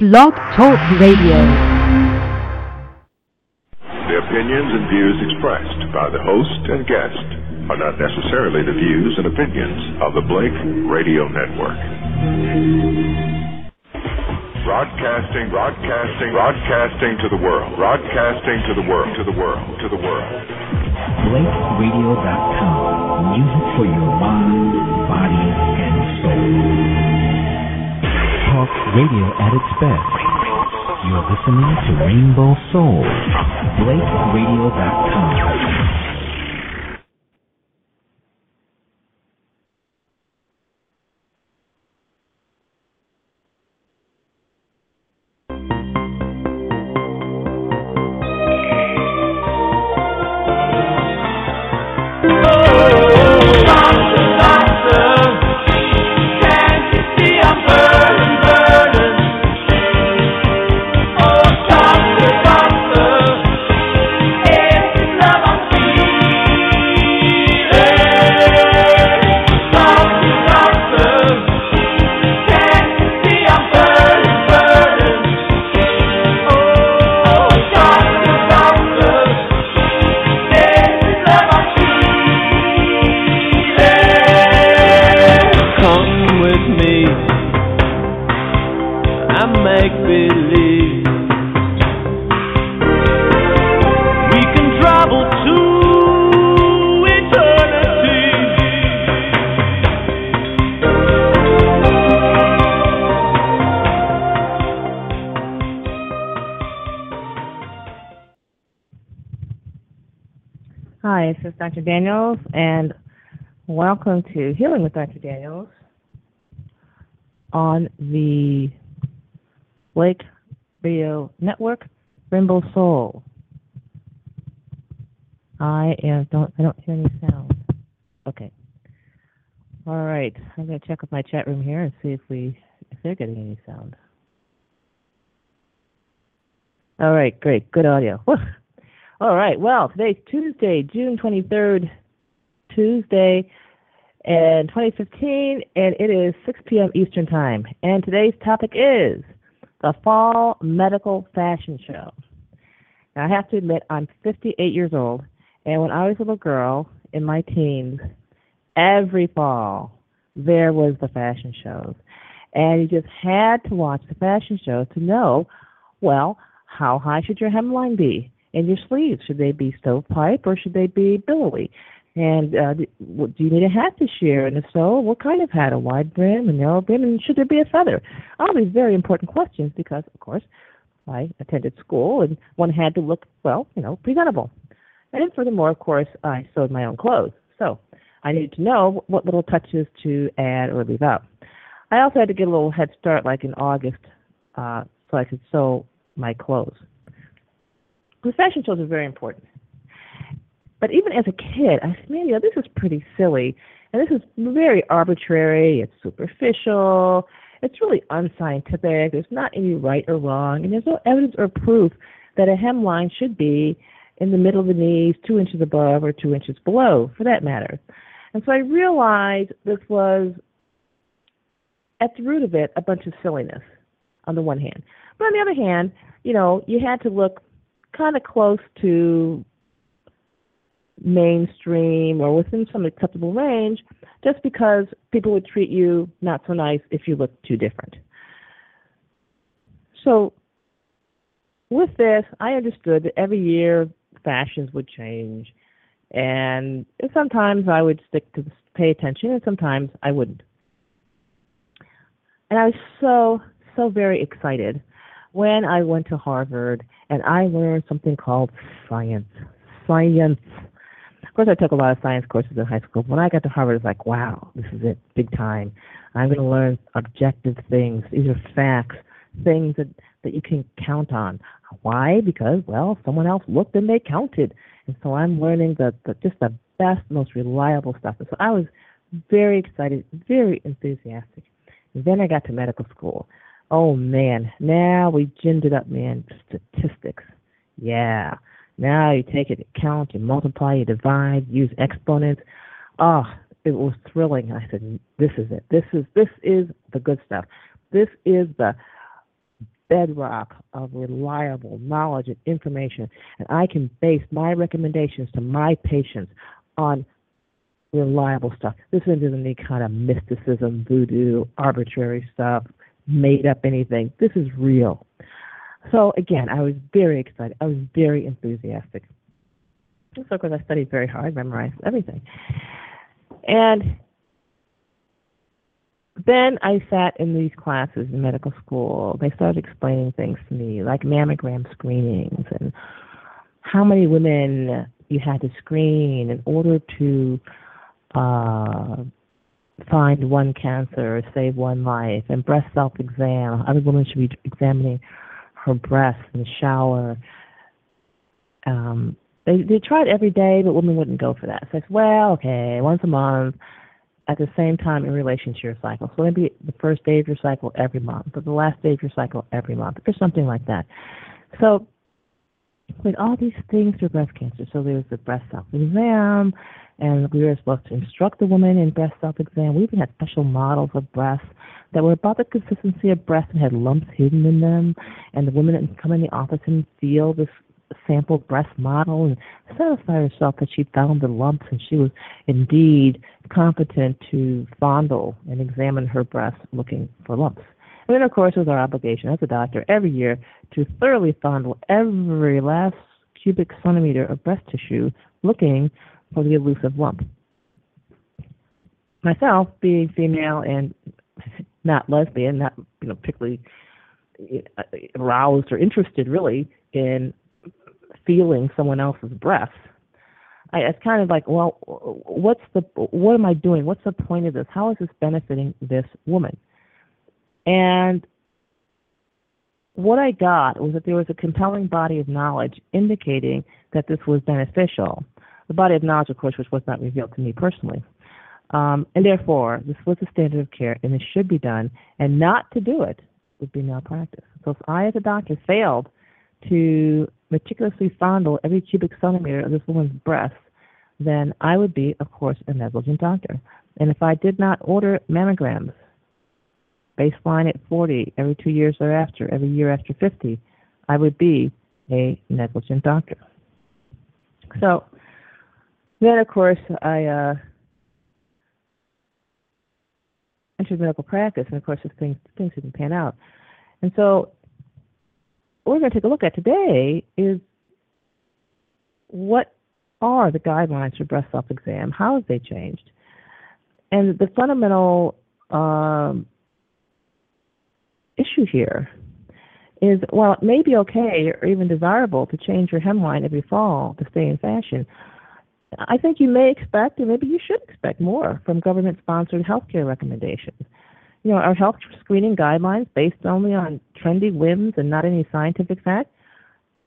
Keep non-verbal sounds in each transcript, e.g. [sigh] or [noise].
Blog Talk Radio. The opinions and views expressed by the host and guest are not necessarily the views and opinions of the Blake Radio Network. Broadcasting, broadcasting, broadcasting to the world, broadcasting to the world, to the world, to the world. BlakeRadio.com. Music for your mind, body, and soul. Talk radio at its best. You're listening to Rainbow Soul. BlakeRadio.com. Hi, this is Dr. Daniels, and welcome to Healing with Dr. Daniels on the Blake Radio Network, Rainbow Soul. I am don't I don't hear any sound. Okay. All right, I'm going to check with my chat room here and see if we if they're getting any sound. All right, great, good audio. All right. Well, today's Tuesday, June 23rd, Tuesday, and 2015, and it is 6 p.m. Eastern Time. And today's topic is the Fall Medical Fashion Show. Now, I have to admit, I'm 58 years old, and when I was a little girl in my teens, every fall there was the fashion shows. And you just had to watch the fashion shows to know, well, how high should your hemline be? And your sleeves, should they be stovepipe or should they be billowy? And uh, do you need a hat this year? And if so, what kind of hat? A wide brim, a narrow brim, and should there be a feather? All these very important questions because, of course, I attended school and one had to look, well, you know, presentable. And furthermore, of course, I sewed my own clothes. So I needed to know what little touches to add or leave out. I also had to get a little head start, like in August, uh, so I could sew my clothes. The fashion shows are very important. But even as a kid, I said, man, you know, this is pretty silly. And this is very arbitrary. It's superficial. It's really unscientific. There's not any right or wrong. And there's no evidence or proof that a hemline should be in the middle of the knees, two inches above or two inches below, for that matter. And so I realized this was, at the root of it, a bunch of silliness on the one hand. But on the other hand, you know, you had to look kind of close to mainstream or within some acceptable range just because people would treat you not so nice if you looked too different. So with this, I understood that every year fashions would change and sometimes I would stick to pay attention and sometimes I wouldn't. And I was so, so very excited when I went to Harvard and I learned something called science. Science. Of course, I took a lot of science courses in high school. When I got to Harvard, it's like, wow, this is it, big time. I'm going to learn objective things. These are facts, things that, that you can count on. Why? Because, well, someone else looked and they counted. And so I'm learning the, the just the best, most reliable stuff. And so I was very excited, very enthusiastic. Then I got to medical school. Oh man, now we ginned it up, man. Statistics. Yeah. Now you take it, count, you multiply, you divide, use exponents. Oh, it was thrilling. I said, "This is it. This is this is the good stuff. This is the bedrock of reliable knowledge and information, and I can base my recommendations to my patients on reliable stuff. This isn't any kind of mysticism, voodoo, arbitrary stuff, made up anything. This is real. So again, I was very excited. I was very enthusiastic. So of course I studied very hard, memorized everything. And then I sat in these classes in medical school. They started explaining things to me, like mammogram screenings and how many women you had to screen in order to uh, find one cancer or save one life, and breast self exam. Every woman should be examining her breasts in the shower. Um, they they tried every day, but women wouldn't go for that. So it's well, okay, once a month at the same time in relation to your cycle. So maybe the first day of your cycle every month, or the last day of your cycle every month, or something like that. So with all these things for breast cancer, so there's the breast self exam, and we were supposed to instruct the woman in breast self exam. We even had special models of breasts that were about the consistency of breasts and had lumps hidden in them. And the woman would come in the office and feel this sample breast model and satisfy herself that she found the lumps and she was indeed competent to fondle and examine her breast looking for lumps. And of course, it was our obligation as a doctor every year to thoroughly fondle every last cubic centimeter of breast tissue looking for the elusive lump. Myself, being female and not lesbian, not you know particularly uh, aroused or interested really in feeling someone else's breath. I, it's kind of like, well, what's the what am I doing? What's the point of this? How is this benefiting this woman? And what I got was that there was a compelling body of knowledge indicating that this was beneficial the body of knowledge, of course, which was not revealed to me personally. Um, and therefore, this was the standard of care, and it should be done. And not to do it would be malpractice. So if I, as a doctor, failed to meticulously fondle every cubic centimeter of this woman's breast, then I would be, of course, a negligent doctor. And if I did not order mammograms, baseline at 40, every two years thereafter, every year after 50, I would be a negligent doctor. So then, of course, I uh, entered medical practice, and of course, things things didn't pan out. And so, what we're going to take a look at today is what are the guidelines for breast self-exam? How have they changed? And the fundamental um, issue here is while it may be okay or even desirable to change your hemline every fall to stay in fashion, I think you may expect, and maybe you should expect more from government sponsored healthcare recommendations. You know, our health screening guidelines based only on trendy whims and not any scientific fact.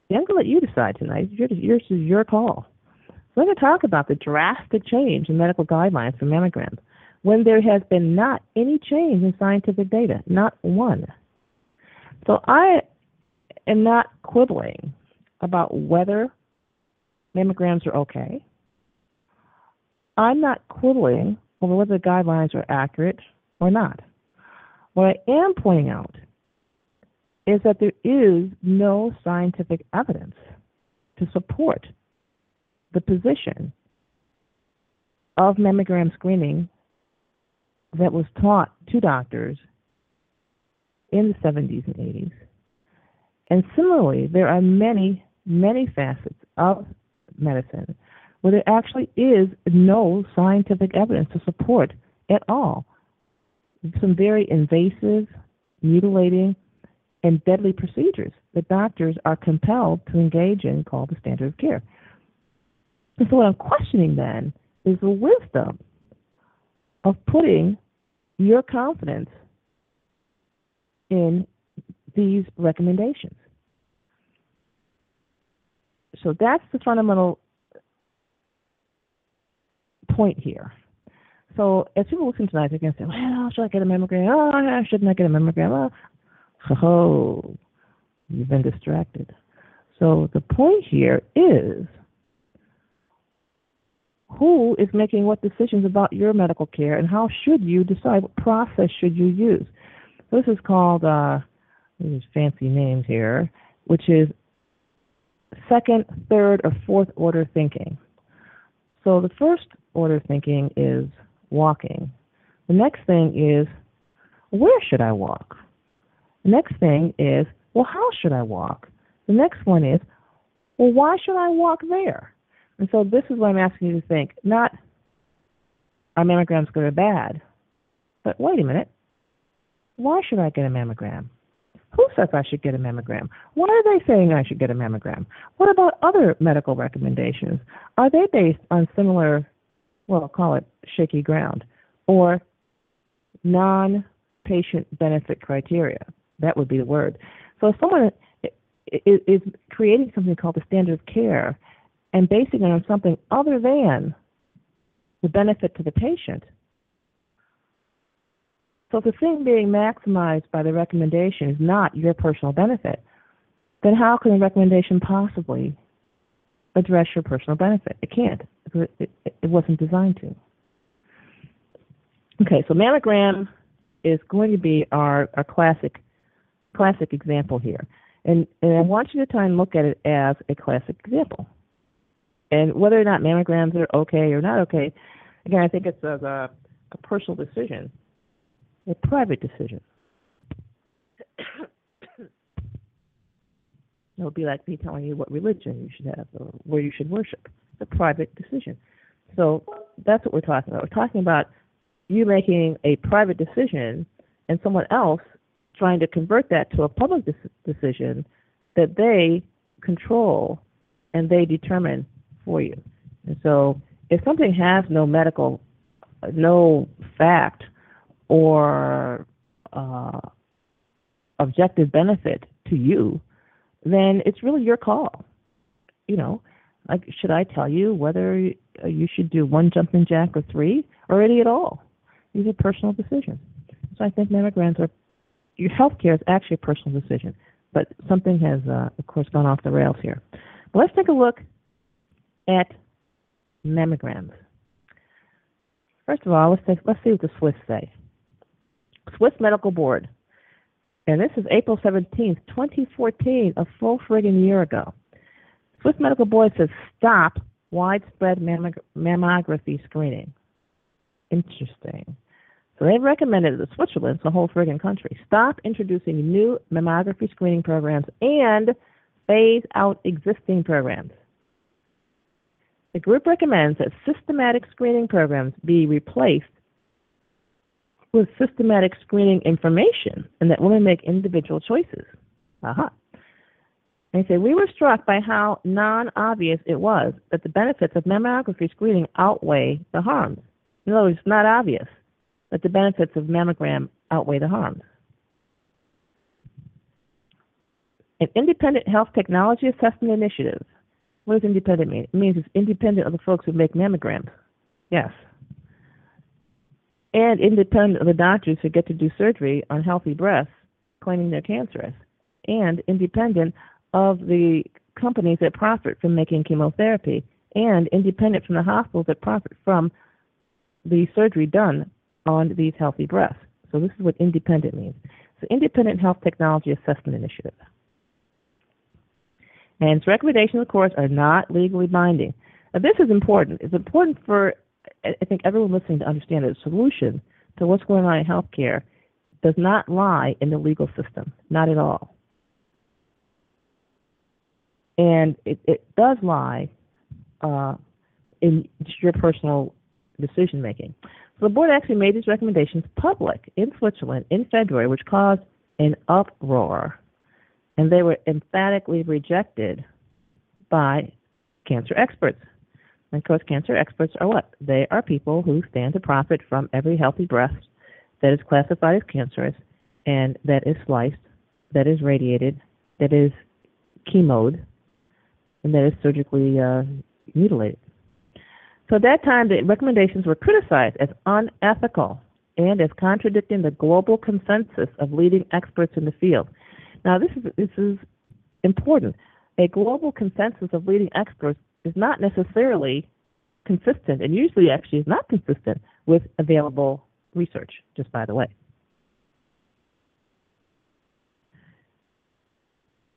I'm going to let you decide tonight. Your, yours is your call. So I'm going to talk about the drastic change in medical guidelines for mammograms when there has been not any change in scientific data, not one. So I am not quibbling about whether mammograms are okay. I'm not quibbling over whether the guidelines are accurate or not. What I am pointing out is that there is no scientific evidence to support the position of mammogram screening that was taught to doctors in the 70s and 80s. And similarly, there are many, many facets of medicine where there actually is no scientific evidence to support at all some very invasive, mutilating, and deadly procedures that doctors are compelled to engage in called the standard of care. And so what I'm questioning then is the wisdom of putting your confidence in these recommendations. So that's the fundamental point here. So as people listen tonight, they're going to say, well, should I get a mammogram? Oh, shouldn't I get a mammogram? Oh, oh, you've been distracted. So the point here is who is making what decisions about your medical care and how should you decide what process should you use? This is called uh, these fancy names here, which is second, third, or fourth order thinking. So the first order thinking is walking. The next thing is, where should I walk? The next thing is, well, how should I walk? The next one is, well, why should I walk there? And so this is what I'm asking you to think. Not, are mammograms good or bad? But wait a minute. Why should I get a mammogram? Who says I should get a mammogram? Why are they saying I should get a mammogram? What about other medical recommendations? Are they based on similar, well, call it shaky ground, or non patient benefit criteria? That would be the word. So if someone is creating something called the standard of care and basing it on something other than the benefit to the patient, so if the thing being maximized by the recommendation is not your personal benefit, then how can the recommendation possibly address your personal benefit? It can't. It, it, it wasn't designed to. Okay, so mammogram is going to be our, our classic classic example here. And, and I want you to try and look at it as a classic example. And whether or not mammograms are okay or not okay, again, I think it's a, a, a personal decision a private decision. it would be like me telling you what religion you should have or where you should worship. It's a private decision. So that's what we're talking about. We're talking about you making a private decision and someone else trying to convert that to a public decision that they control and they determine for you. And so if something has no medical, no fact or uh, objective benefit to you, then it's really your call. You know, like should I tell you whether you should do one jumping jack or three or any at all? These are personal decisions. So I think mammograms are your health care is actually a personal decision, but something has, uh, of course, gone off the rails here. But let's take a look at mammograms. First of all, let's take, let's see what the Swiss say. Swiss Medical Board. And this is April 17th, 2014, a full friggin' year ago. Swiss Medical Board says stop widespread mammography screening. Interesting. So they've recommended to Switzerland, the whole friggin' country, stop introducing new mammography screening programs and phase out existing programs. The group recommends that systematic screening programs be replaced with systematic screening information and that women make individual choices. Aha. Uh-huh. They say, we were struck by how non-obvious it was that the benefits of mammography screening outweigh the harms. In other words, it's not obvious that the benefits of mammogram outweigh the harms. An independent health technology assessment initiative. What does independent mean? It means it's independent of the folks who make mammograms. Yes and independent of the doctors who get to do surgery on healthy breasts claiming they're cancerous, and independent of the companies that profit from making chemotherapy, and independent from the hospitals that profit from the surgery done on these healthy breasts. So this is what independent means. So Independent Health Technology Assessment Initiative. And its recommendations, of course, are not legally binding. Now, this is important. It's important for I think everyone listening to understand that the solution to what's going on in healthcare does not lie in the legal system, not at all. And it, it does lie uh, in your personal decision making. So the board actually made these recommendations public in Switzerland in February, which caused an uproar. And they were emphatically rejected by cancer experts. And of course, cancer experts are what? They are people who stand to profit from every healthy breast that is classified as cancerous and that is sliced, that is radiated, that is chemoed, and that is surgically uh, mutilated. So at that time, the recommendations were criticized as unethical and as contradicting the global consensus of leading experts in the field. Now, this is, this is important. A global consensus of leading experts is not necessarily consistent, and usually actually is not consistent with available research, just by the way.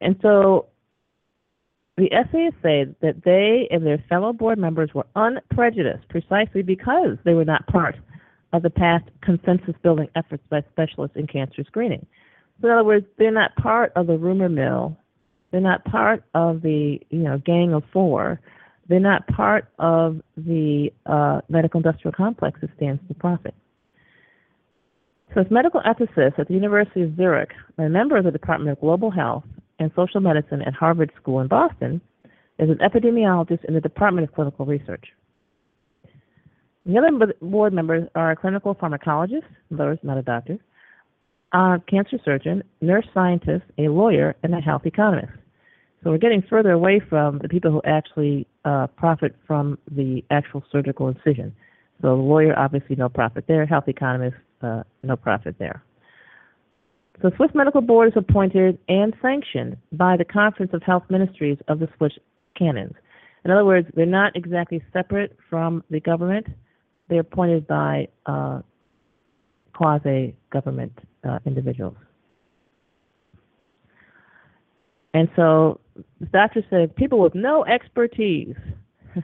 And so the essayists say that they and their fellow board members were unprejudiced precisely because they were not part of the past consensus building efforts by specialists in cancer screening. So in other words, they're not part of the rumor mill. They're not part of the you know gang of four. They're not part of the uh, medical industrial complex that stands to profit. So, as medical ethicist at the University of Zurich, a member of the Department of Global Health and Social Medicine at Harvard School in Boston, is an epidemiologist in the Department of Clinical Research. The other board members are a clinical pharmacologist, words, not a doctor, a cancer surgeon, nurse scientist, a lawyer, and a health economist. So we're getting further away from the people who actually uh, profit from the actual surgical incision. So the lawyer, obviously, no profit there. Health economist, uh, no profit there. So Swiss Medical Board is appointed and sanctioned by the Conference of Health Ministries of the Swiss cantons. In other words, they're not exactly separate from the government. They're appointed by uh, quasi-government uh, individuals. And so the doctor said people with no expertise [laughs]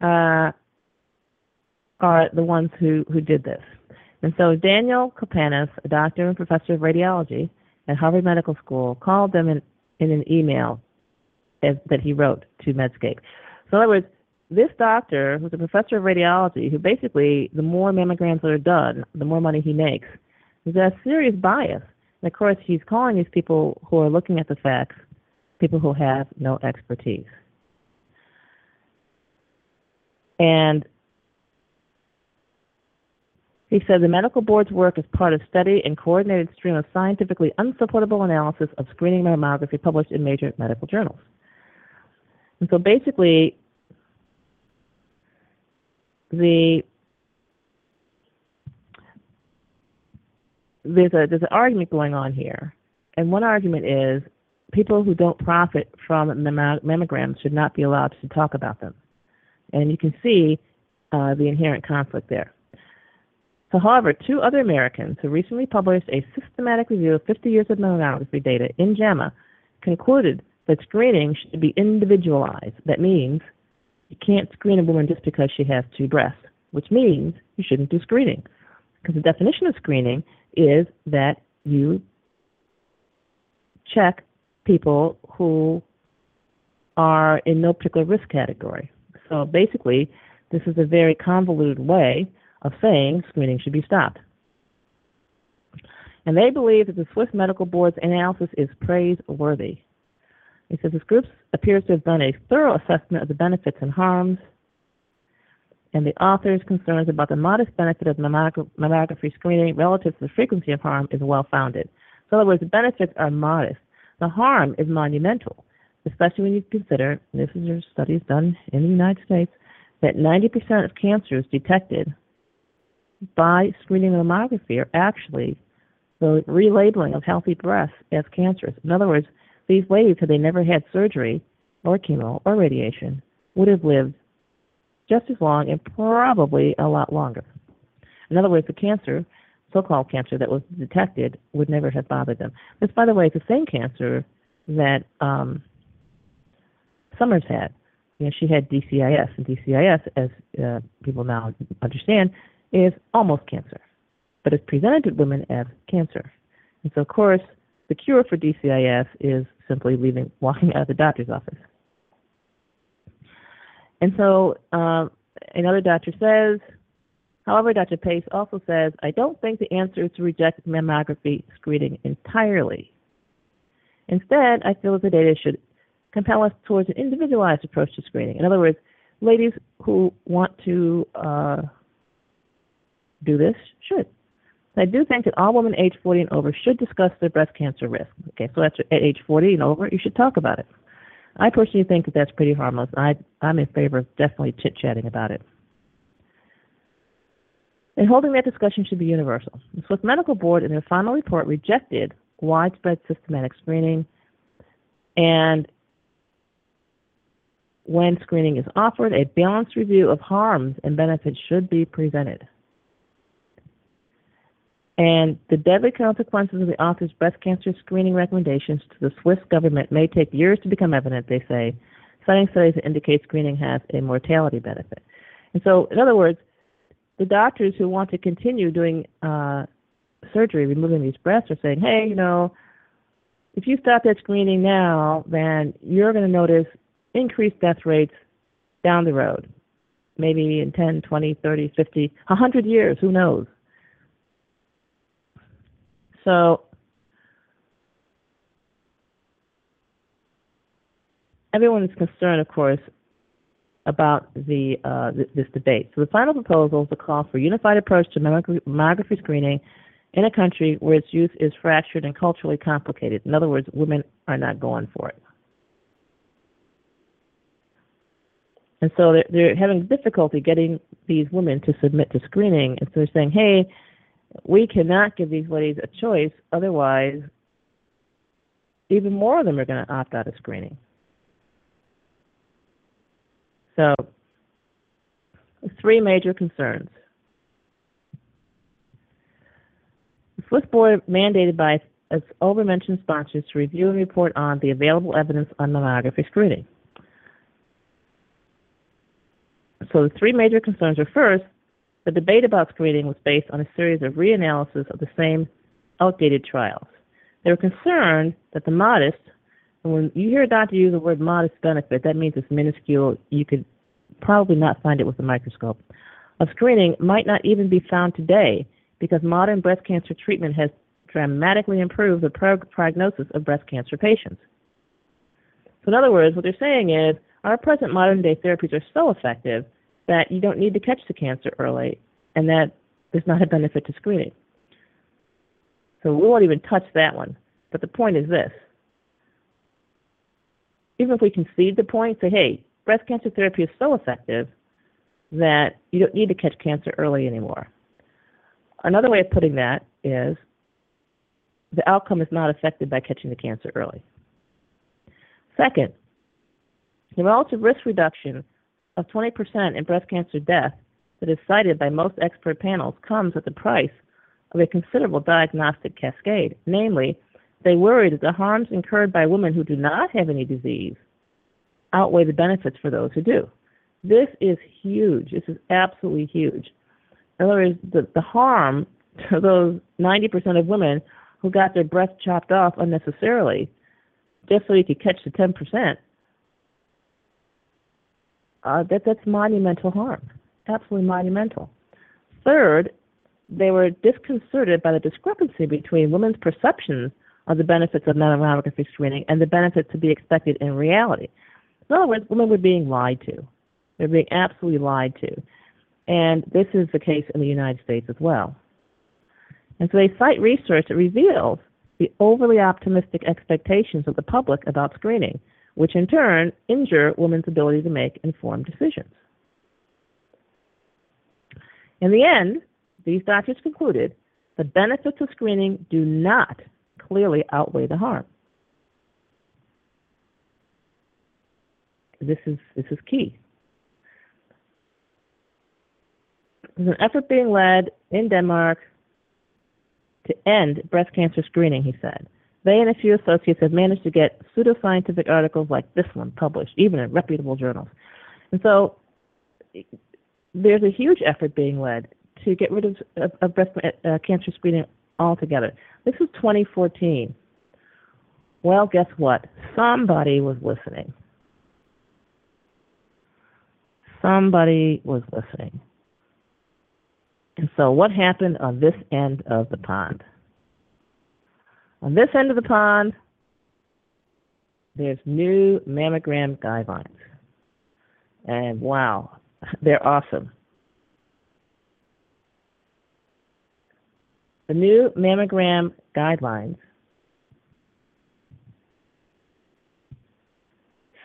uh, are the ones who, who did this. And so Daniel Kopans, a doctor and professor of radiology at Harvard Medical School, called them in, in an email as, that he wrote to Medscape. So in other words, this doctor, who's a professor of radiology, who basically, the more mammograms that are done, the more money he makes, is a serious bias. And of course, he's calling these people who are looking at the facts people who have no expertise. And he said the medical board's work is part of steady and coordinated stream of scientifically unsupportable analysis of screening mammography published in major medical journals. And so basically, the there's a there's an argument going on here, and one argument is people who don't profit from mammograms should not be allowed to talk about them, and you can see uh, the inherent conflict there. So, however, two other Americans who recently published a systematic review of 50 years of mammography data in JAMA concluded that screening should be individualized. That means you can't screen a woman just because she has two breasts, which means you shouldn't do screening. Because the definition of screening is that you check people who are in no particular risk category. So basically, this is a very convoluted way of saying screening should be stopped. And they believe that the Swiss Medical Board's analysis is praiseworthy. He says this group appears to have done a thorough assessment of the benefits and harms, and the author's concerns about the modest benefit of mammography screening relative to the frequency of harm is well founded. So in other words, the benefits are modest. The harm is monumental, especially when you consider, this is studies done in the United States, that 90% of cancers detected by screening mammography are actually the relabeling of healthy breasts as cancerous. In other words, these ladies, had they never had surgery or chemo or radiation, would have lived just as long and probably a lot longer. In other words, the cancer, so-called cancer that was detected, would never have bothered them. This, by the way, is the same cancer that um, Summers had. You know, she had DCIS, and DCIS, as uh, people now understand, is almost cancer, but it's presented to women as cancer. And so, of course, the cure for DCIS is simply leaving, walking out of the doctor's office. And so, uh, another doctor says, however, Dr. Pace also says, I don't think the answer is to reject mammography screening entirely. Instead, I feel that the data should compel us towards an individualized approach to screening. In other words, ladies who want to uh, do this should. I do think that all women age 40 and over should discuss their breast cancer risk. Okay, so that's at age 40 and over, you should talk about it. I personally think that that's pretty harmless. I, I'm in favor of definitely chit chatting about it. And holding that discussion should be universal. The Swiss Medical Board, in their final report, rejected widespread systematic screening, and when screening is offered, a balanced review of harms and benefits should be presented. And the deadly consequences of the author's breast cancer screening recommendations to the Swiss government may take years to become evident, they say, citing studies that indicate screening has a mortality benefit. And so, in other words, the doctors who want to continue doing uh, surgery, removing these breasts, are saying, hey, you know, if you stop that screening now, then you're going to notice increased death rates down the road. Maybe in 10, 20, 30, 50, 100 years, who knows? So, everyone is concerned, of course, about the uh, th- this debate. So the final proposal is a call for a unified approach to mammography screening in a country where its use is fractured and culturally complicated. In other words, women are not going for it. And so they're, they're having difficulty getting these women to submit to screening. And so they're saying, hey, we cannot give these ladies a choice, otherwise, even more of them are going to opt out of screening. So, three major concerns. The Swiss board mandated by its overmentioned sponsors to review and report on the available evidence on mammography screening. So the three major concerns are first, the debate about screening was based on a series of reanalysis of the same outdated trials. They were concerned that the modest and when you hear a doctor use the word modest benefit, that means it's minuscule. You could probably not find it with a microscope. Of screening might not even be found today because modern breast cancer treatment has dramatically improved the prognosis of breast cancer patients. So, in other words, what they're saying is our present modern day therapies are so effective that you don't need to catch the cancer early, and that there's not a benefit to screening. So, we won't even touch that one. But the point is this even if we concede the point, say, hey, breast cancer therapy is so effective that you don't need to catch cancer early anymore. Another way of putting that is the outcome is not affected by catching the cancer early. Second, the relative risk reduction of 20% in breast cancer death that is cited by most expert panels comes at the price of a considerable diagnostic cascade. Namely, they worry that the harms incurred by women who do not have any disease outweigh the benefits for those who do. This is huge. This is absolutely huge. In other words, the, the harm to those 90% of women who got their breast chopped off unnecessarily just so you could catch the 10%, uh, that, that's monumental harm. Absolutely monumental. Third, they were disconcerted by the discrepancy between women's perceptions of the benefits of mammography screening and the benefits to be expected in reality. In other words, women were being lied to. They're being absolutely lied to. And this is the case in the United States as well. And so they cite research that reveals the overly optimistic expectations of the public about screening, which in turn injure women's ability to make informed decisions. In the end, these doctors concluded the benefits of screening do not clearly outweigh the harm. This is this is key. There's an effort being led in Denmark to end breast cancer screening, he said. They and a few associates have managed to get pseudoscientific articles like this one published, even in reputable journals. And so there's a huge effort being led to get rid of, of, of breast uh, cancer screening altogether. This is 2014. Well, guess what? Somebody was listening. Somebody was listening. And so, what happened on this end of the pond? On this end of the pond, there's new mammogram guidelines. And wow, [laughs] they're awesome. The new mammogram guidelines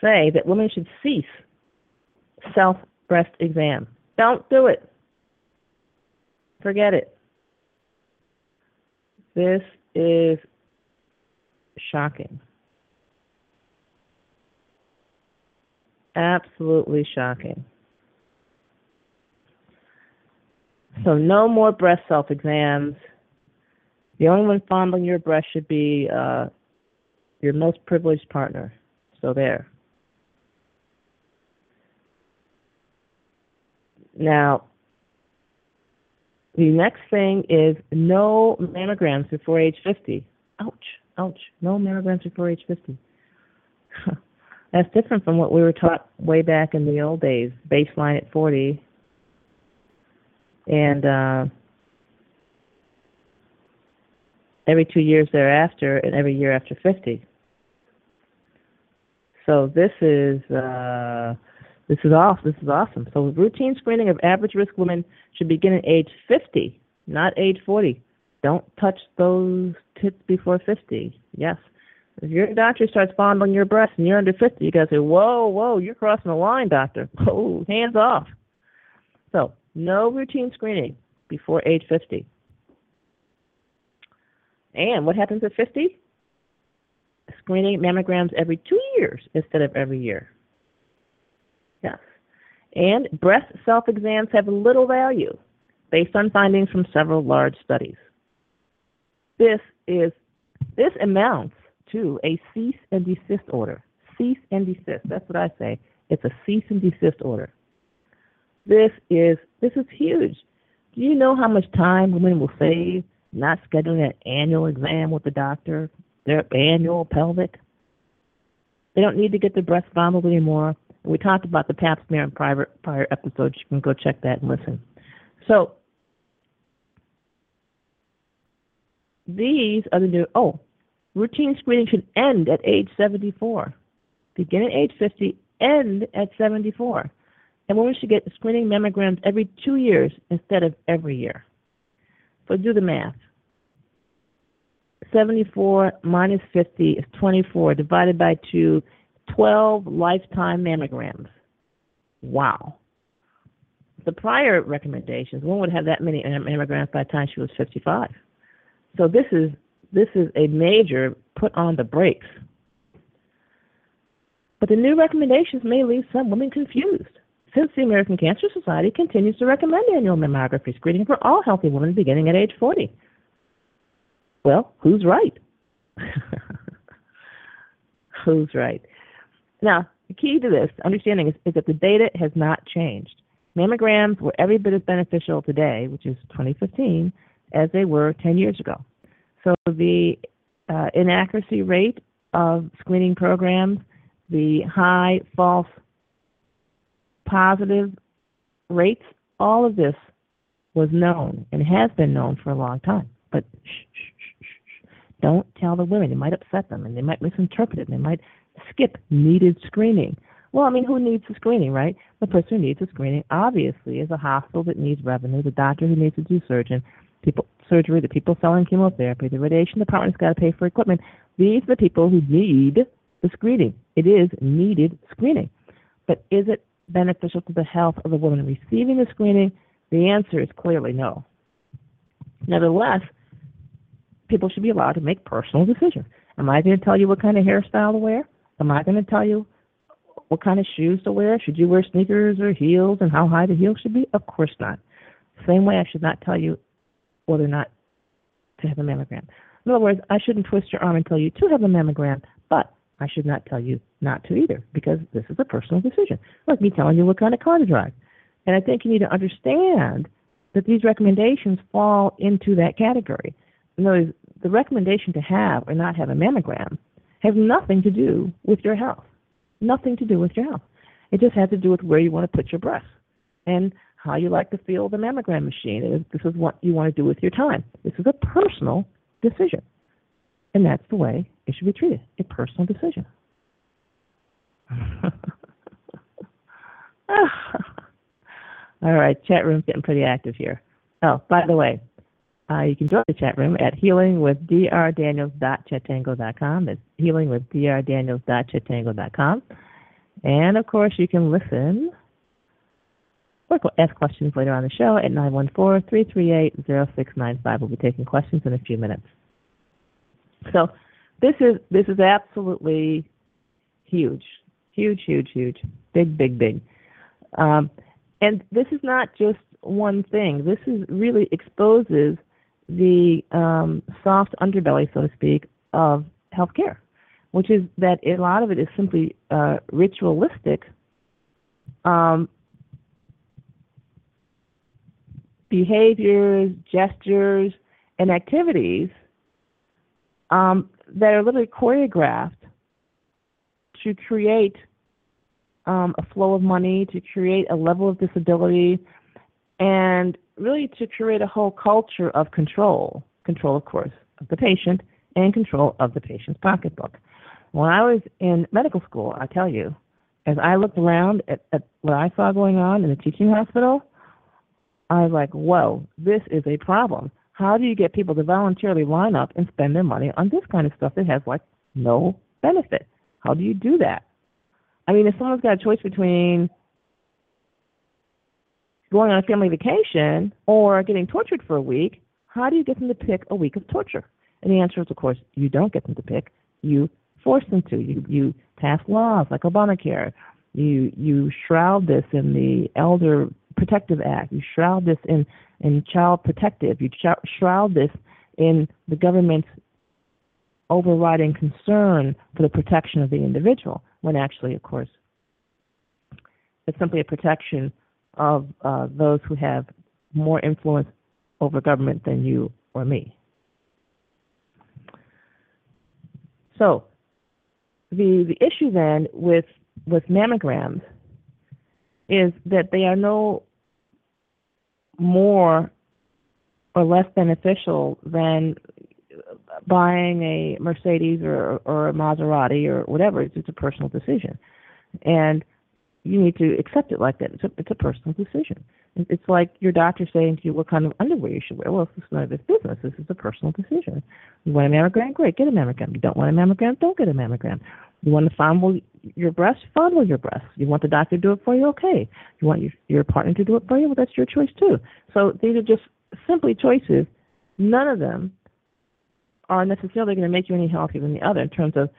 say that women should cease self breast exam. Don't do it. Forget it. This is shocking. Absolutely shocking. So, no more breast self exams The only one fondling your breast should be uh, your most privileged partner. So there. Now, the next thing is no mammograms before age 50. Ouch, ouch. No mammograms before age 50. [laughs] That's different from what we were taught way back in the old days, baseline at 40. And uh, every two years thereafter, and every year after 50. So this is uh, this is awesome. This is awesome. So routine screening of average risk women should begin at age 50, not age 40. Don't touch those tits before 50. Yes. If your doctor starts fondling your breast and you're under 50, you gotta say, whoa, whoa, you're crossing the line, doctor. [laughs] Oh, hands off. So no routine screening before age 50. And what happens at 50? Screening mammograms every two years instead of every year. Yes. And breast self exams have little value based on findings from several large studies. This is this amounts to a cease and desist order. Cease and desist. That's what I say. It's a cease and desist order. This is this is huge. Do you know how much time women will save not scheduling an annual exam with the doctor, their annual pelvic? They don't need to get their breast fondled anymore. We talked about the pap smear in prior, prior episodes. You can go check that and listen. So these are the new. Oh, routine screening should end at age 74. Begin at age 50, end at 74. And women should get screening mammograms every two years instead of every year. So do the math. 74 minus 50 is 24 divided by 2 12 lifetime mammograms. Wow. The prior recommendations, one would have that many mammograms by the time she was 55. So this is this is a major put on the brakes. But the new recommendations may leave some women confused, since the American Cancer Society continues to recommend annual mammography screening for all healthy women beginning at age 40. Well, who's right? [laughs] who's right? Now, the key to this understanding is, is that the data has not changed. Mammograms were every bit as beneficial today, which is 2015, as they were 10 years ago. So the uh, inaccuracy rate of screening programs, the high false positive rates, all of this was known and has been known for a long time. But shh, shh, shh, shh. don't tell the women. It might upset them and they might misinterpret it and they might skip needed screening. Well, I mean, who needs the screening, right? The person who needs the screening obviously is a hospital that needs revenue, the doctor who needs to do surgeon, people surgery, the people selling chemotherapy, the radiation department's got to pay for equipment. These are the people who need the screening. It is needed screening. But is it beneficial to the health of the woman receiving the screening? The answer is clearly no. Nevertheless, people should be allowed to make personal decisions. Am I going to tell you what kind of hairstyle to wear? Am I going to tell you what kind of shoes to wear? Should you wear sneakers or heels and how high the heels should be? Of course not. Same way I should not tell you whether or not to have a mammogram. In other words, I shouldn't twist your arm and tell you to have a mammogram, but I should not tell you not to either because this is a personal decision. Like me telling you what kind of car to drive. And I think you need to understand that these recommendations fall into that category. In other words, the recommendation to have or not have a mammogram has nothing to do with your health. Nothing to do with your health. It just has to do with where you want to put your breasts and how you like to feel the mammogram machine. This is what you want to do with your time. This is a personal decision. And that's the way it should be treated a personal decision. [laughs] All right, chat room's getting pretty active here. Oh, by the way, uh, you can join the chat room at healingwithdrdaniels.chatango.com. It's healingwithdrdaniels.chatango.com. And of course, you can listen or ask questions later on the show at 914-338-0695. We'll be taking questions in a few minutes. So this is this is absolutely huge, huge, huge, huge, big, big, big. Um, and this is not just one thing. This is really exposes the um, soft underbelly, so to speak, of healthcare, which is that a lot of it is simply uh, ritualistic um, behaviors, gestures, and activities um, that are literally choreographed to create um, a flow of money, to create a level of disability, and really to create a whole culture of control. Control, of course, of the patient and control of the patient's pocketbook. When I was in medical school, I tell you, as I looked around at, at what I saw going on in the teaching hospital, I was like, whoa, this is a problem. How do you get people to voluntarily line up and spend their money on this kind of stuff that has like no benefit? How do you do that? I mean, if someone's got a choice between going on a family vacation or getting tortured for a week, how do you get them to pick a week of torture? And the answer is, of course, you don't get them to pick. You force them to. You you pass laws like Obamacare. You you shroud this in the Elder Protective Act. You shroud this in in Child Protective. You shroud this in the government's overriding concern for the protection of the individual, when actually, of course, it's simply a protection of uh, those who have more influence over government than you or me. So, the the issue then with with mammograms is that they are no more or less beneficial than buying a Mercedes or or a Maserati or whatever. It's just a personal decision, and you need to accept it like that. It's a it's a personal decision. It's like your doctor saying to you what kind of underwear you should wear. Well, this is none of his business. This is a personal decision. You want a mammogram? Great, get a mammogram. You don't want a mammogram? Don't get a mammogram. You want to fondle your breast? Fondle your breast. You want the doctor to do it for you? Okay. You want your, your partner to do it for you? Well, that's your choice too. So these are just simply choices. None of them are necessarily going to make you any healthier than the other in terms of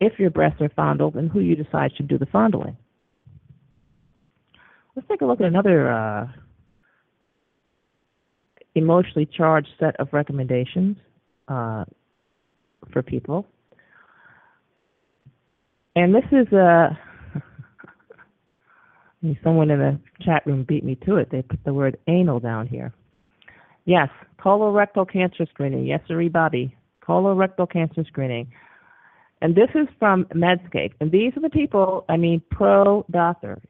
if your breasts are fondled and who you decide should do the fondling. Let's take a look at another uh, emotionally charged set of recommendations uh, for people. And this is a. [laughs] someone in the chat room beat me to it. They put the word anal down here. Yes, colorectal cancer screening. Yes, sir, Bobby colorectal cancer screening. And this is from Medscape. And these are the people, I mean, pro doctor.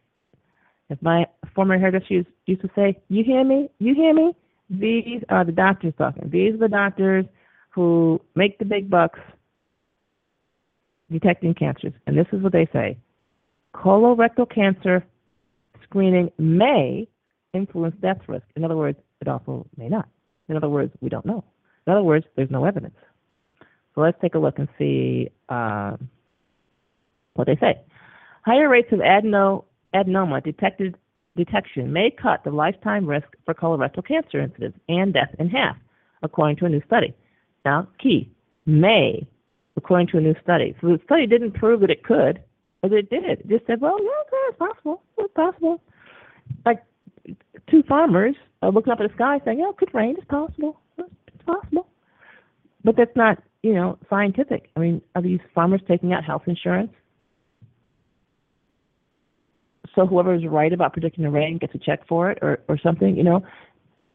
As my former hairdresser used to say, you hear me? You hear me? These are the doctors talking. These are the doctors who make the big bucks detecting cancers. And this is what they say colorectal cancer screening may influence death risk. In other words, it also may not. In other words, we don't know. In other words, there's no evidence. So let's take a look and see uh, what they say. Higher rates of adeno, adenoma detected detection may cut the lifetime risk for colorectal cancer incidence and death in half, according to a new study. Now, key, may, according to a new study. So the study didn't prove that it could, but it did. It just said, well, yeah, okay, it's possible. It's possible. Like two farmers are looking up at the sky saying, yeah, it could rain. It's possible. It's possible. But that's not you know, scientific. I mean, are these farmers taking out health insurance? So whoever is right about predicting the rain gets a check for it, or or something. You know,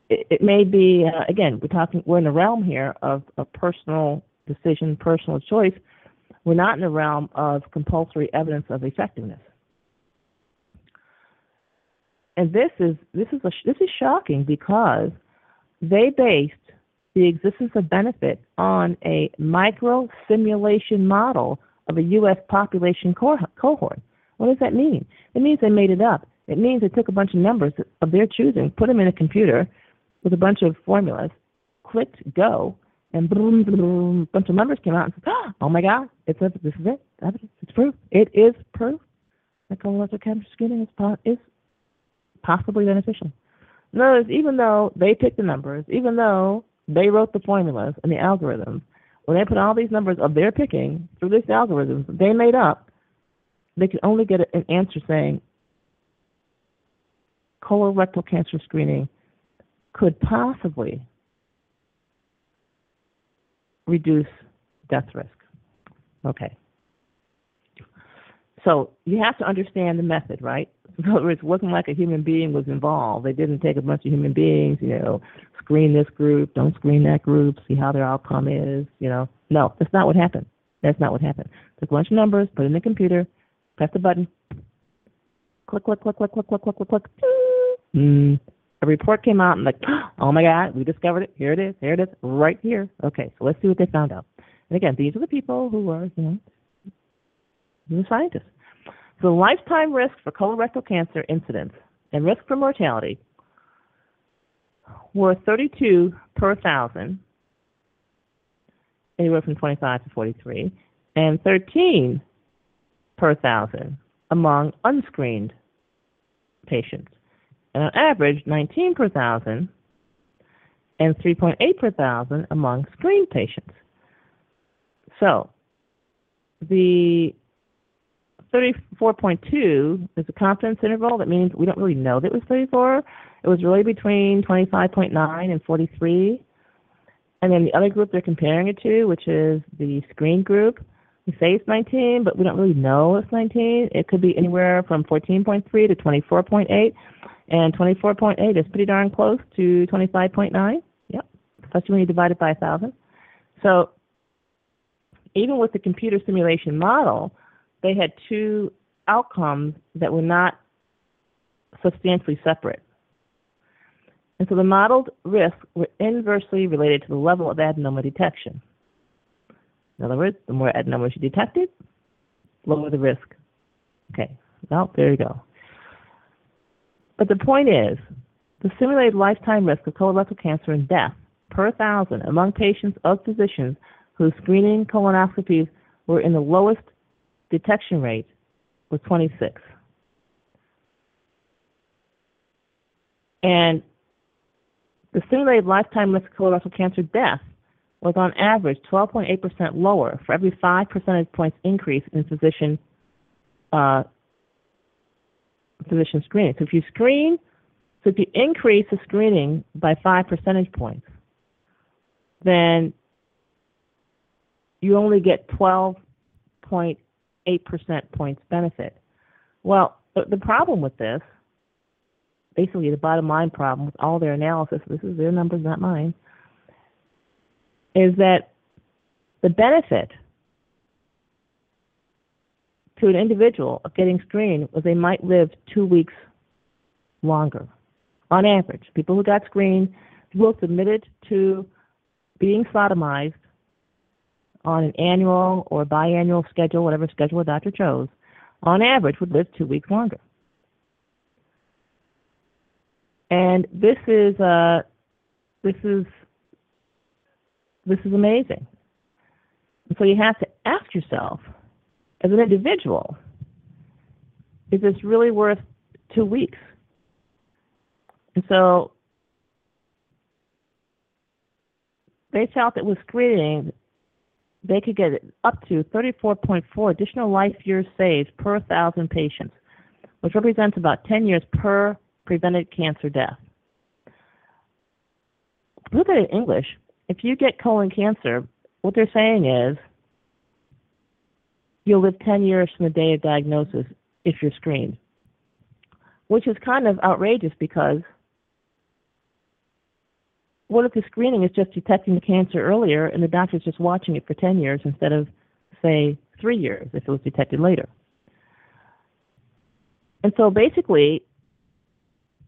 it, it may be uh, again. We're talking. We're in the realm here of a personal decision, personal choice. We're not in the realm of compulsory evidence of effectiveness. And this is this is a, this is shocking because they based the existence of benefit on a micro simulation model of a U.S. population cohort. What does that mean? It means they made it up. It means they took a bunch of numbers of their choosing, put them in a computer with a bunch of formulas, clicked go, and boom, boom, a bunch of numbers came out and [gasps] said, oh my God, it's this is it. It's proof. It is proof that colorectal cancer screening is, po- is possibly beneficial. Notice, even though they picked the numbers, even though they wrote the formulas and the algorithms. When they put all these numbers of their picking through this algorithm they made up, they could only get an answer saying colorectal cancer screening could possibly reduce death risk. Okay. So you have to understand the method, right? [laughs] In other words, it wasn't like a human being was involved. They didn't take a bunch of human beings, you know, screen this group, don't screen that group, see how their outcome is, you know. No, that's not what happened. That's not what happened. Took a bunch of numbers, put in the computer, press the button, click, click, click, click, click, click, click, click, click. Mm. A report came out and like, [gasps] oh my God, we discovered it. Here it is. Here it is, right here. Okay, so let's see what they found out. And again, these are the people who were, you know, the scientists. The lifetime risk for colorectal cancer incidence and risk for mortality were 32 per thousand, anywhere from 25 to 43, and 13 per thousand among unscreened patients. And on average, 19 per thousand and 3.8 per thousand among screened patients. So, the 34.2 is a confidence interval. That means we don't really know that it was 34. It was really between 25.9 and 43. And then the other group they're comparing it to, which is the screen group, we say it's 19, but we don't really know it's 19. It could be anywhere from 14.3 to 24.8, and 24.8 is pretty darn close to 25.9. Yep, especially when you divide it by 1,000. So even with the computer simulation model, they had two outcomes that were not substantially separate. And so the modeled risks were inversely related to the level of adenoma detection. In other words, the more adenomas you detected, lower the risk. Okay, well, there you go. But the point is, the simulated lifetime risk of colorectal cancer and death per thousand among patients of physicians whose screening colonoscopies were in the lowest detection rate was 26. And the simulated lifetime risk of colorectal cancer death was on average 12.8% lower for every 5 percentage points increase in physician uh, physician screening. So if you screen, so if you increase the screening by 5 percentage points, then you only get 12.8 percent points benefit. Well, the problem with this, basically the bottom line problem with all their analysis, this is their numbers, not mine, is that the benefit to an individual of getting screened was they might live two weeks longer. On average, people who got screened, people submitted to being sodomized on an annual or biannual schedule, whatever schedule a doctor chose, on average would live two weeks longer. And this is uh, this is this is amazing. And so you have to ask yourself, as an individual, is this really worth two weeks? And so they felt that with screening, they could get up to 34.4 additional life years saved per thousand patients, which represents about 10 years per prevented cancer death. Put that in English, if you get colon cancer, what they're saying is you'll live 10 years from the day of diagnosis if you're screened, which is kind of outrageous because what if the screening is just detecting the cancer earlier and the doctor's just watching it for 10 years instead of, say, three years if it was detected later? And so basically,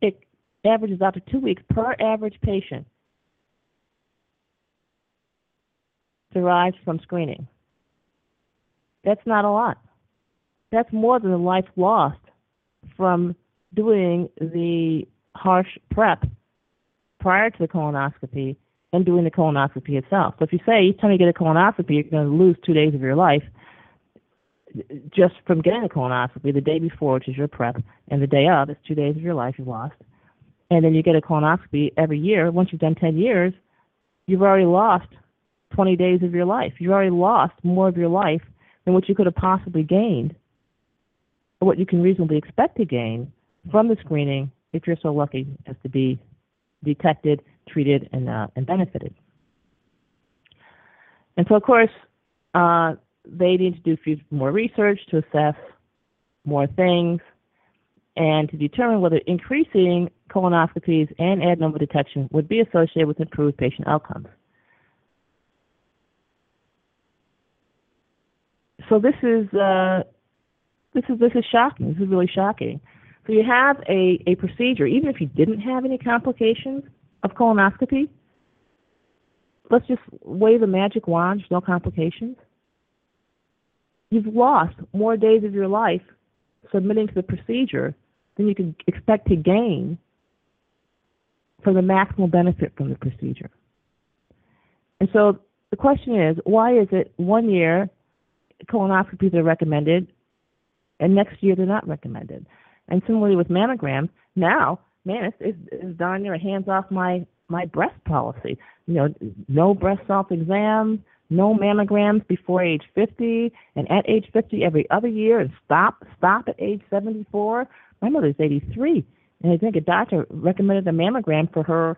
it averages out to two weeks per average patient derived from screening. That's not a lot. That's more than the life lost from doing the harsh prep prior to the colonoscopy and doing the colonoscopy itself. So if you say each time you get a colonoscopy, you're going to lose two days of your life just from getting a colonoscopy the day before, which is your prep, and the day of, it's two days of your life you've lost. And then you get a colonoscopy every year. Once you've done 10 years, you've already lost 20 days of your life. You've already lost more of your life than what you could have possibly gained, or what you can reasonably expect to gain from the screening if you're so lucky as to be detected, treated, and, uh, and benefited. And so, of course, uh, they need to do more research to assess more things and to determine whether increasing colonoscopies and adenoma detection would be associated with improved patient outcomes. So this is uh, this is this is shocking. This is really shocking. So you have a, a procedure, even if you didn't have any complications of colonoscopy, let's just wave a magic wand, no complications. You've lost more days of your life submitting to the procedure than you can expect to gain for the maximal benefit from the procedure. And so the question is, why is it one year colonoscopies are recommended and next year they're not recommended? And similarly with mammograms, now, man, it's, it's, it's darn near a hands off my, my breast policy. You know, no breast self exam, no mammograms before age 50, and at age 50 every other year, and stop stop at age 74. My mother's 83, and I think a doctor recommended a mammogram for her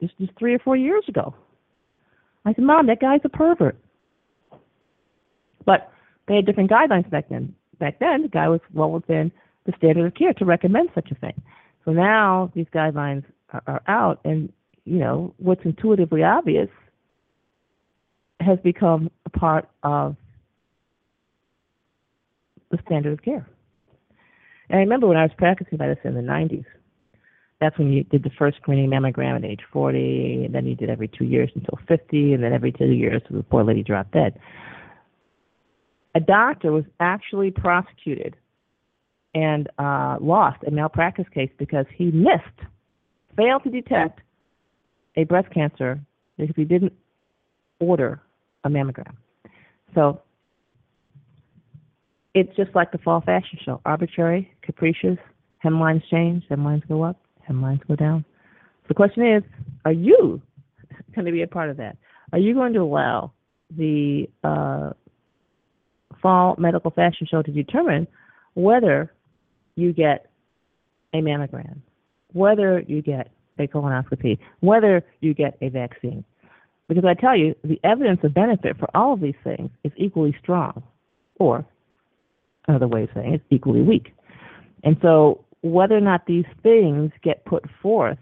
just just three or four years ago. I said, Mom, that guy's a pervert. But they had different guidelines back then. Back then, the guy was well within the standard of care to recommend such a thing. So now these guidelines are, are out, and you know what's intuitively obvious has become a part of the standard of care. And I remember when I was practicing medicine in the 90s, that's when you did the first screening mammogram at age 40, and then you did every two years until 50, and then every two years the poor lady dropped dead. A doctor was actually prosecuted and uh, lost a malpractice case because he missed, failed to detect a breast cancer because he didn't order a mammogram. So it's just like the fall fashion show arbitrary, capricious, hemlines change, hemlines go up, hemlines go down. So the question is are you going to be a part of that? Are you going to allow the uh, fall medical fashion show to determine whether you get a mammogram, whether you get a colonoscopy, whether you get a vaccine. Because I tell you, the evidence of benefit for all of these things is equally strong, or another way of saying it, equally weak. And so, whether or not these things get put forth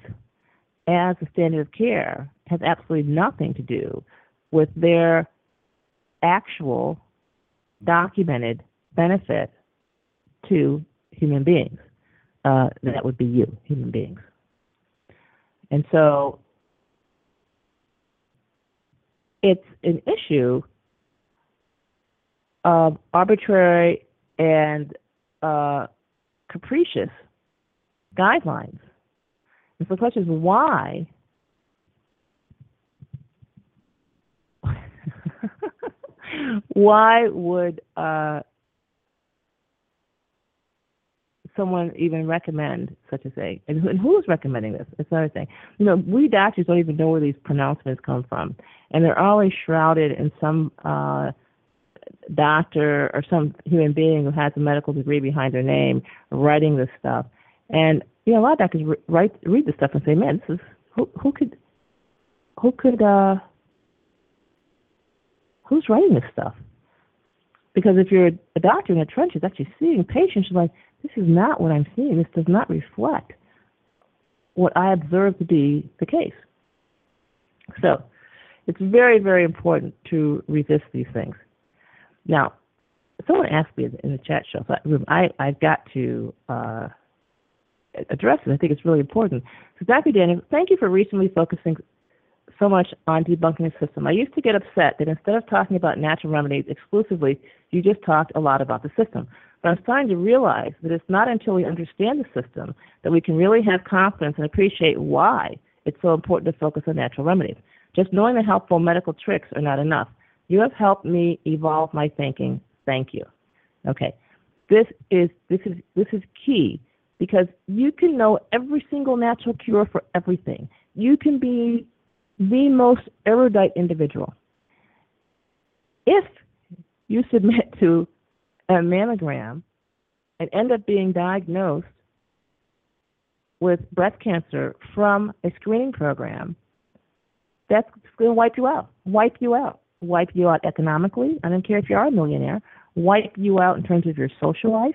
as a standard of care has absolutely nothing to do with their actual documented benefit to human beings. Uh, that would be you, human beings. And so it's an issue of arbitrary and uh, capricious guidelines. And so the question is why why would uh, someone even recommend such a thing? And, and who's recommending this? It's another thing. You know, we doctors don't even know where these pronouncements come from, and they're always shrouded in some uh, doctor or some human being who has a medical degree behind their name writing this stuff. And you know, a lot of doctors write read this stuff and say, "Man, this is who who could who could uh who's writing this stuff?" Because if you're a doctor in a the trenches actually seeing patients, you're like, this is not what I'm seeing. This does not reflect what I observe to be the case. So it's very, very important to resist these things. Now, someone asked me in the chat show, so I, I've got to uh, address it. I think it's really important. So, Dr. Daniel, thank you for recently focusing so much on debunking the system. I used to get upset that instead of talking about natural remedies exclusively, you just talked a lot about the system. But I'm starting to realize that it's not until we understand the system that we can really have confidence and appreciate why it's so important to focus on natural remedies. Just knowing the helpful medical tricks are not enough. You have helped me evolve my thinking. Thank you. Okay. This is this is this is key because you can know every single natural cure for everything. You can be the most erudite individual. If you submit to a mammogram and end up being diagnosed with breast cancer from a screening program, that's going to wipe you out. Wipe you out. wipe you out economically. I don't care if you are a millionaire. Wipe you out in terms of your social life.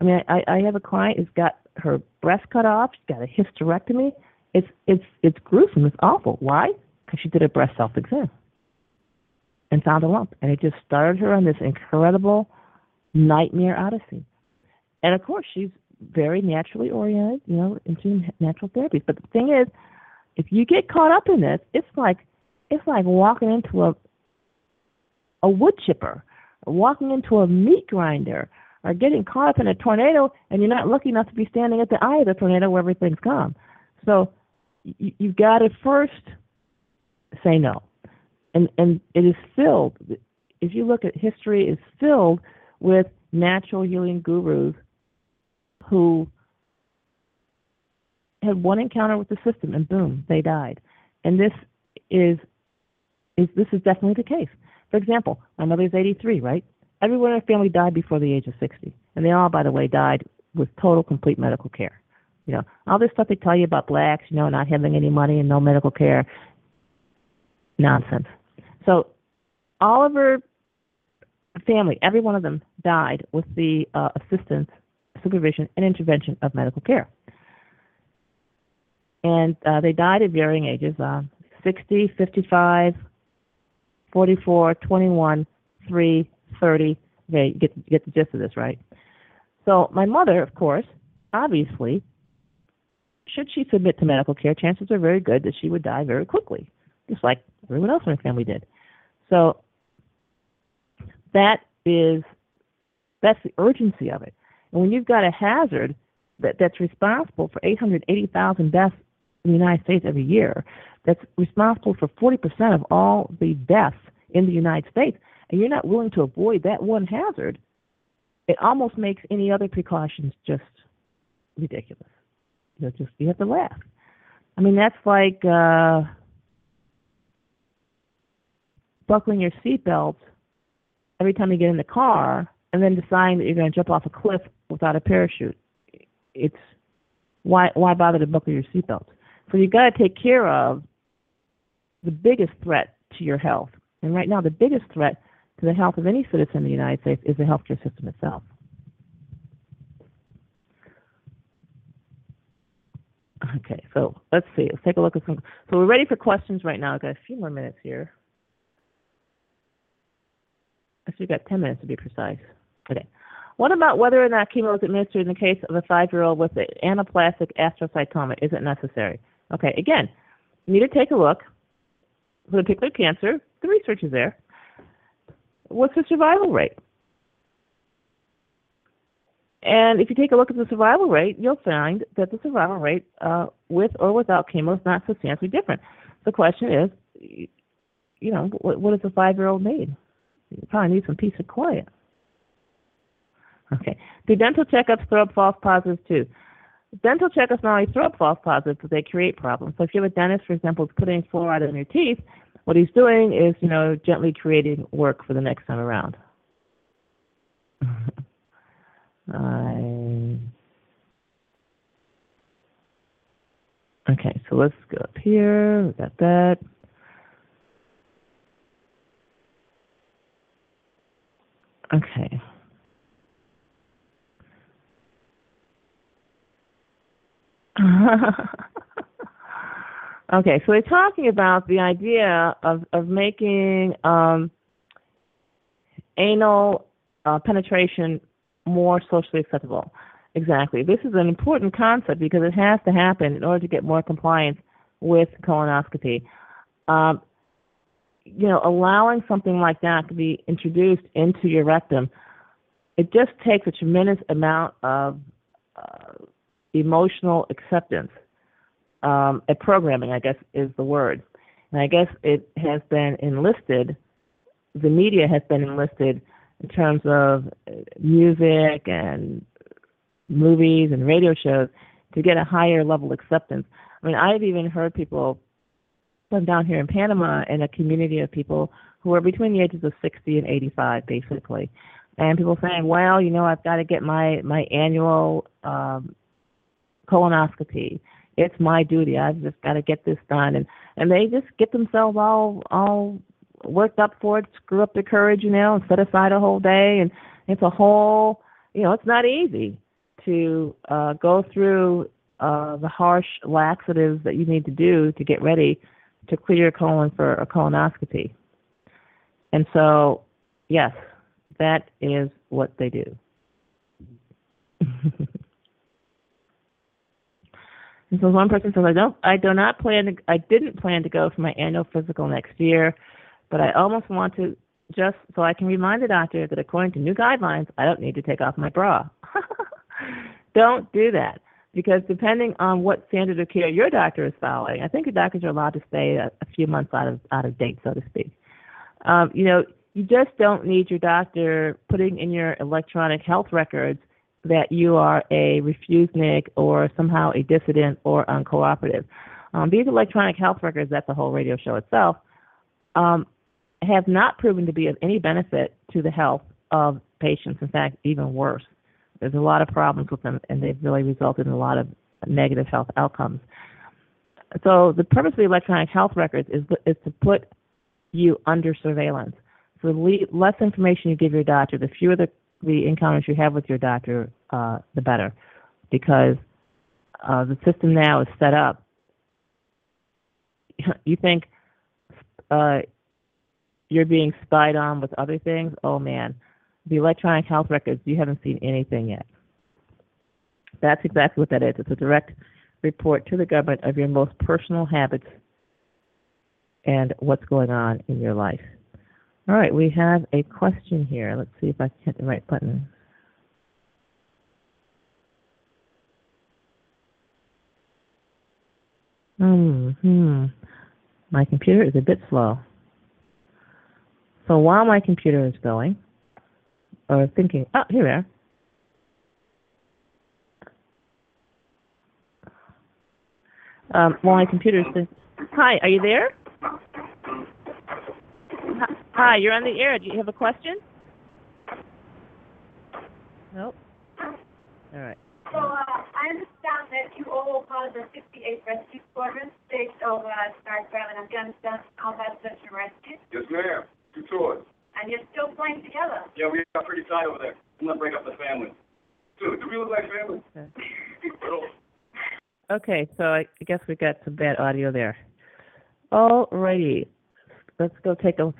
I mean, I, I have a client who's got her breast cut off. She's got a hysterectomy. It's it's it's gruesome. It's awful. Why? Because she did a breast self exam and found a lump, and it just started her on this incredible nightmare odyssey. And of course, she's very naturally oriented, you know, into natural therapies. But the thing is, if you get caught up in this, it's like it's like walking into a a wood chipper, or walking into a meat grinder, or getting caught up in a tornado and you're not lucky enough to be standing at the eye of the tornado where everything's calm. So you, you've got to first say no, and and it is filled. If you look at history, is filled with natural healing gurus who had one encounter with the system and boom, they died. And this is is this is definitely the case. For example, my mother's 83, right? Everyone in her family died before the age of 60, and they all, by the way, died with total, complete medical care. You know, all this stuff they tell you about blacks, you know, not having any money and no medical care, nonsense. So, all of her family, every one of them, died with the uh, assistance, supervision, and intervention of medical care. And uh, they died at varying ages uh, 60, 55, 44, 21, 3, 30. Okay, you get, you get the gist of this, right? So, my mother, of course, obviously, should she submit to medical care, chances are very good that she would die very quickly, just like everyone else in her family did. So, that is that's the urgency of it. And when you've got a hazard that, that's responsible for 880,000 deaths in the United States every year, that's responsible for 40% of all the deaths in the United States, and you're not willing to avoid that one hazard, it almost makes any other precautions just ridiculous. You know, just you have to laugh. I mean, that's like uh, buckling your seatbelt every time you get in the car and then deciding that you're going to jump off a cliff without a parachute. It's why why bother to buckle your seatbelt? So you've got to take care of the biggest threat to your health. And right now, the biggest threat to the health of any citizen in the United States is the healthcare system itself. Okay, so let's see. Let's take a look at some. So we're ready for questions right now. I've got a few more minutes here. Actually, we've got 10 minutes to be precise. Okay. What about whether or not chemo is administered in the case of a five-year-old with an anaplastic astrocytoma? Is it necessary? Okay, again, you need to take a look. For the particular cancer, the research is there. What's the survival rate? And if you take a look at the survival rate, you'll find that the survival rate uh, with or without chemo is not substantially different. The question is, you know, what, what does a five-year-old need? You probably need some peace and quiet. Okay. Do dental checkups throw up false positives too? Dental checkups not only throw up false positives, but they create problems. So if you have a dentist, for example, putting fluoride in your teeth, what he's doing is, you know, gently creating work for the next time around. I... Okay, so let's go up here. We got that. Okay. [laughs] okay, so we're talking about the idea of, of making um, anal uh, penetration more socially acceptable. Exactly. This is an important concept because it has to happen in order to get more compliance with colonoscopy. Um, you know, allowing something like that to be introduced into your rectum, it just takes a tremendous amount of uh, emotional acceptance. Um, a programming, I guess, is the word. And I guess it has been enlisted, the media has been enlisted in terms of uh, music and movies and radio shows to get a higher level acceptance. I mean, I've even heard people I'm down here in Panama in a community of people who are between the ages of 60 and 85, basically. And people saying, well, you know, I've got to get my, my annual um, colonoscopy. It's my duty. I've just got to get this done. And, and they just get themselves all, all worked up for it, screw up the courage, you know, and set aside a whole day. And it's a whole, you know, it's not easy to uh, go through uh, the harsh laxatives that you need to do to get ready to clear your colon for a colonoscopy. And so, yes, that is what they do. [laughs] And so one person says, I don't, I do not plan to, I didn't plan to go for my annual physical next year, but I almost want to just so I can remind the doctor that according to new guidelines, I don't need to take off my bra. [laughs] don't do that because depending on what standard of care your doctor is following, I think the doctors are allowed to stay a, a few months out of out of date, so to speak. Um, you know, you just don't need your doctor putting in your electronic health records that you are a refusenik or somehow a dissident or uncooperative. Um, these electronic health records, that's a whole radio show itself, um, have not proven to be of any benefit to the health of patients. In fact, even worse. There's a lot of problems with them, and they've really resulted in a lot of negative health outcomes. So the purpose of the electronic health records is is to put you under surveillance. So the less information you give your doctor, the fewer the the encounters you have with your doctor, uh, the better, because uh, the system now is set up. [laughs] You think uh, you're being spied on with other things? Oh man, the electronic health records, you haven't seen anything yet. That's exactly what that is. It's a direct report to the government of your most personal habits and what's going on in your life. All right, we have a question here. Let's see if I can hit the right button. Hmm. My computer is a bit slow. So while my computer is going, or thinking, oh, here we are. Um, while my computer is, hi, are you there? Hi, you're on the air. Do you have a question? Nope. All right. So uh, I understand that you all part of the 68th Rescue Squadron based over Starkville in Afghanistan combat search and rescue. Yes, ma'am. Two tours. And you're still playing together. Yeah, we got pretty tight over there. I'm gonna break up the family. Dude, do we look like family? [laughs] Okay, so I guess we got some bad audio there. Alrighty, let's go take a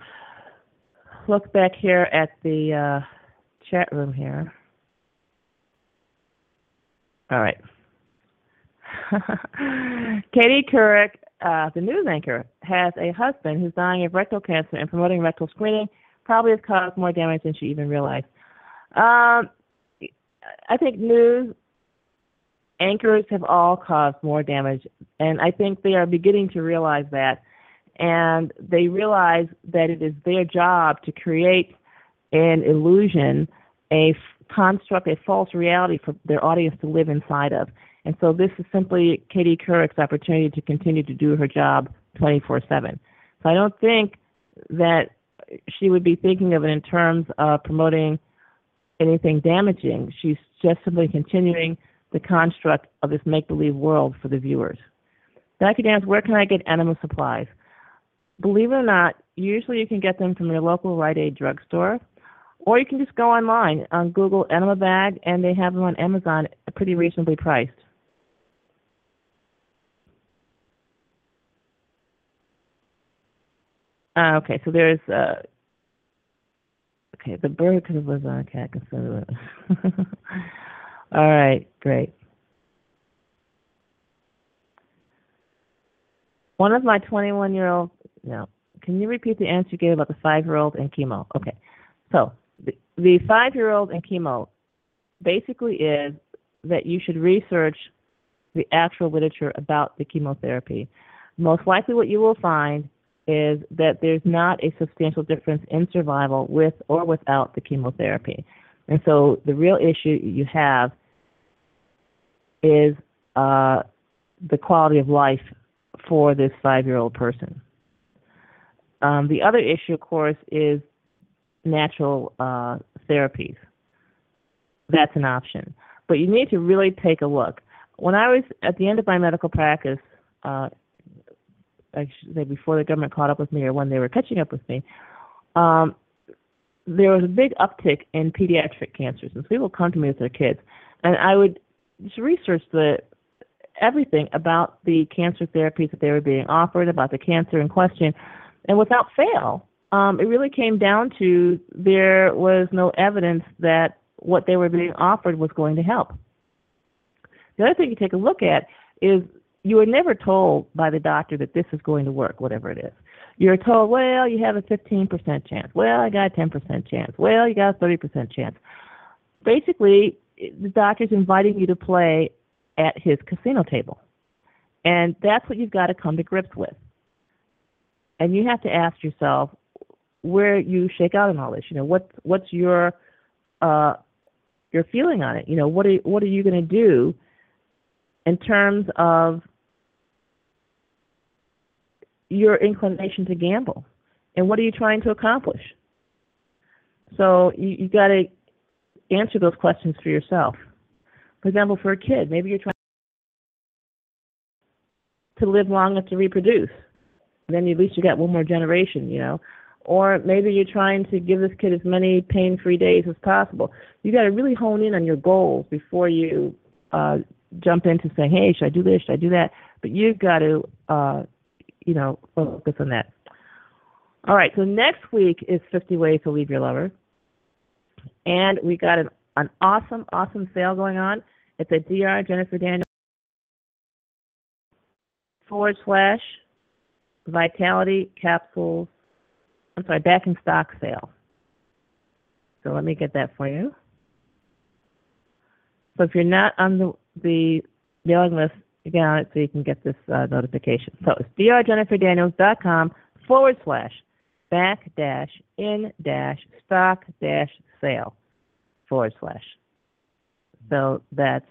look back here at the uh, chat room here. All right. [laughs] Katie Couric, uh, the news anchor, has a husband who's dying of rectal cancer, and promoting rectal screening probably has caused more damage than she even realized. Um, I think news anchors have all caused more damage, and I think they are beginning to realize that and they realize that it is their job to create an illusion, a construct, a false reality for their audience to live inside of. And so this is simply Katie Couric's opportunity to continue to do her job 24/7. So I don't think that she would be thinking of it in terms of promoting anything damaging. She's just simply continuing the construct of this make-believe world for the viewers. Dr. Dance, where can I get enema supplies? believe it or not, usually you can get them from your local Rite Aid drugstore, or you can just go online on Google Enema Bag, and they have them on Amazon pretty reasonably priced. Uh, okay, so there's uh, okay the bird could have lived on a cat consider All right, great. One of my 21 year old now, can you repeat the answer you gave about the five-year-old and chemo? Okay. So the, the five-year-old and chemo basically is that you should research the actual literature about the chemotherapy. Most likely what you will find is that there's not a substantial difference in survival with or without the chemotherapy. And so the real issue you have is uh, the quality of life for this five-year-old person. Um, the other issue, of course, is natural uh, therapies. That's an option. But you need to really take a look. When I was at the end of my medical practice, uh, I should say before the government caught up with me or when they were catching up with me, um, there was a big uptick in pediatric cancers, and so people come to me with their kids, and I would just research the everything about the cancer therapies that they were being offered, about the cancer in question, and without fail, um, it really came down to there was no evidence that what they were being offered was going to help. The other thing you take a look at is you were never told by the doctor that this is going to work, whatever it is. You're told, well, you have a 15% chance. Well, I got a 10% chance. Well, you got a 30% chance. Basically, the doctor's inviting you to play at his casino table. And that's what you've got to come to grips with. And you have to ask yourself where you shake out in all this. You know, what's what's your uh, your feeling on it? You know, what are what are you going to do in terms of your inclination to gamble, and what are you trying to accomplish? So you you got to answer those questions for yourself. For example, for a kid, maybe you're trying to live long enough to reproduce. Then at least you got one more generation, you know. Or maybe you're trying to give this kid as many pain-free days as possible. You got to really hone in on your goals before you uh, jump into saying, "Hey, should I do this? Should I do that?" But you've got to, uh, you know, focus on that. All right. So next week is 50 ways to leave your lover, and we got an an awesome, awesome sale going on. It's at Dr. Jennifer Daniel forward slash Vitality Capsules. I'm sorry, back in stock sale. So let me get that for you. So if you're not on the the mailing list, get on it so you can get this uh, notification. So it's drjenniferdaniels.com forward slash back dash in dash stock dash sale forward slash. So that's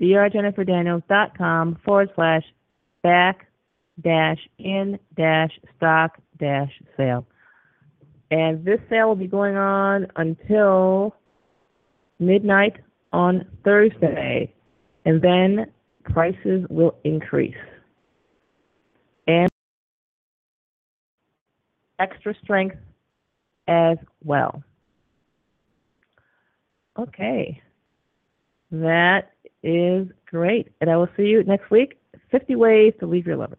drjenniferdaniels.com forward slash back dash in dash stock dash sale. And this sale will be going on until midnight on Thursday. And then prices will increase. And extra strength as well. Okay. That is great. And I will see you next week. 50 ways to leave your lover.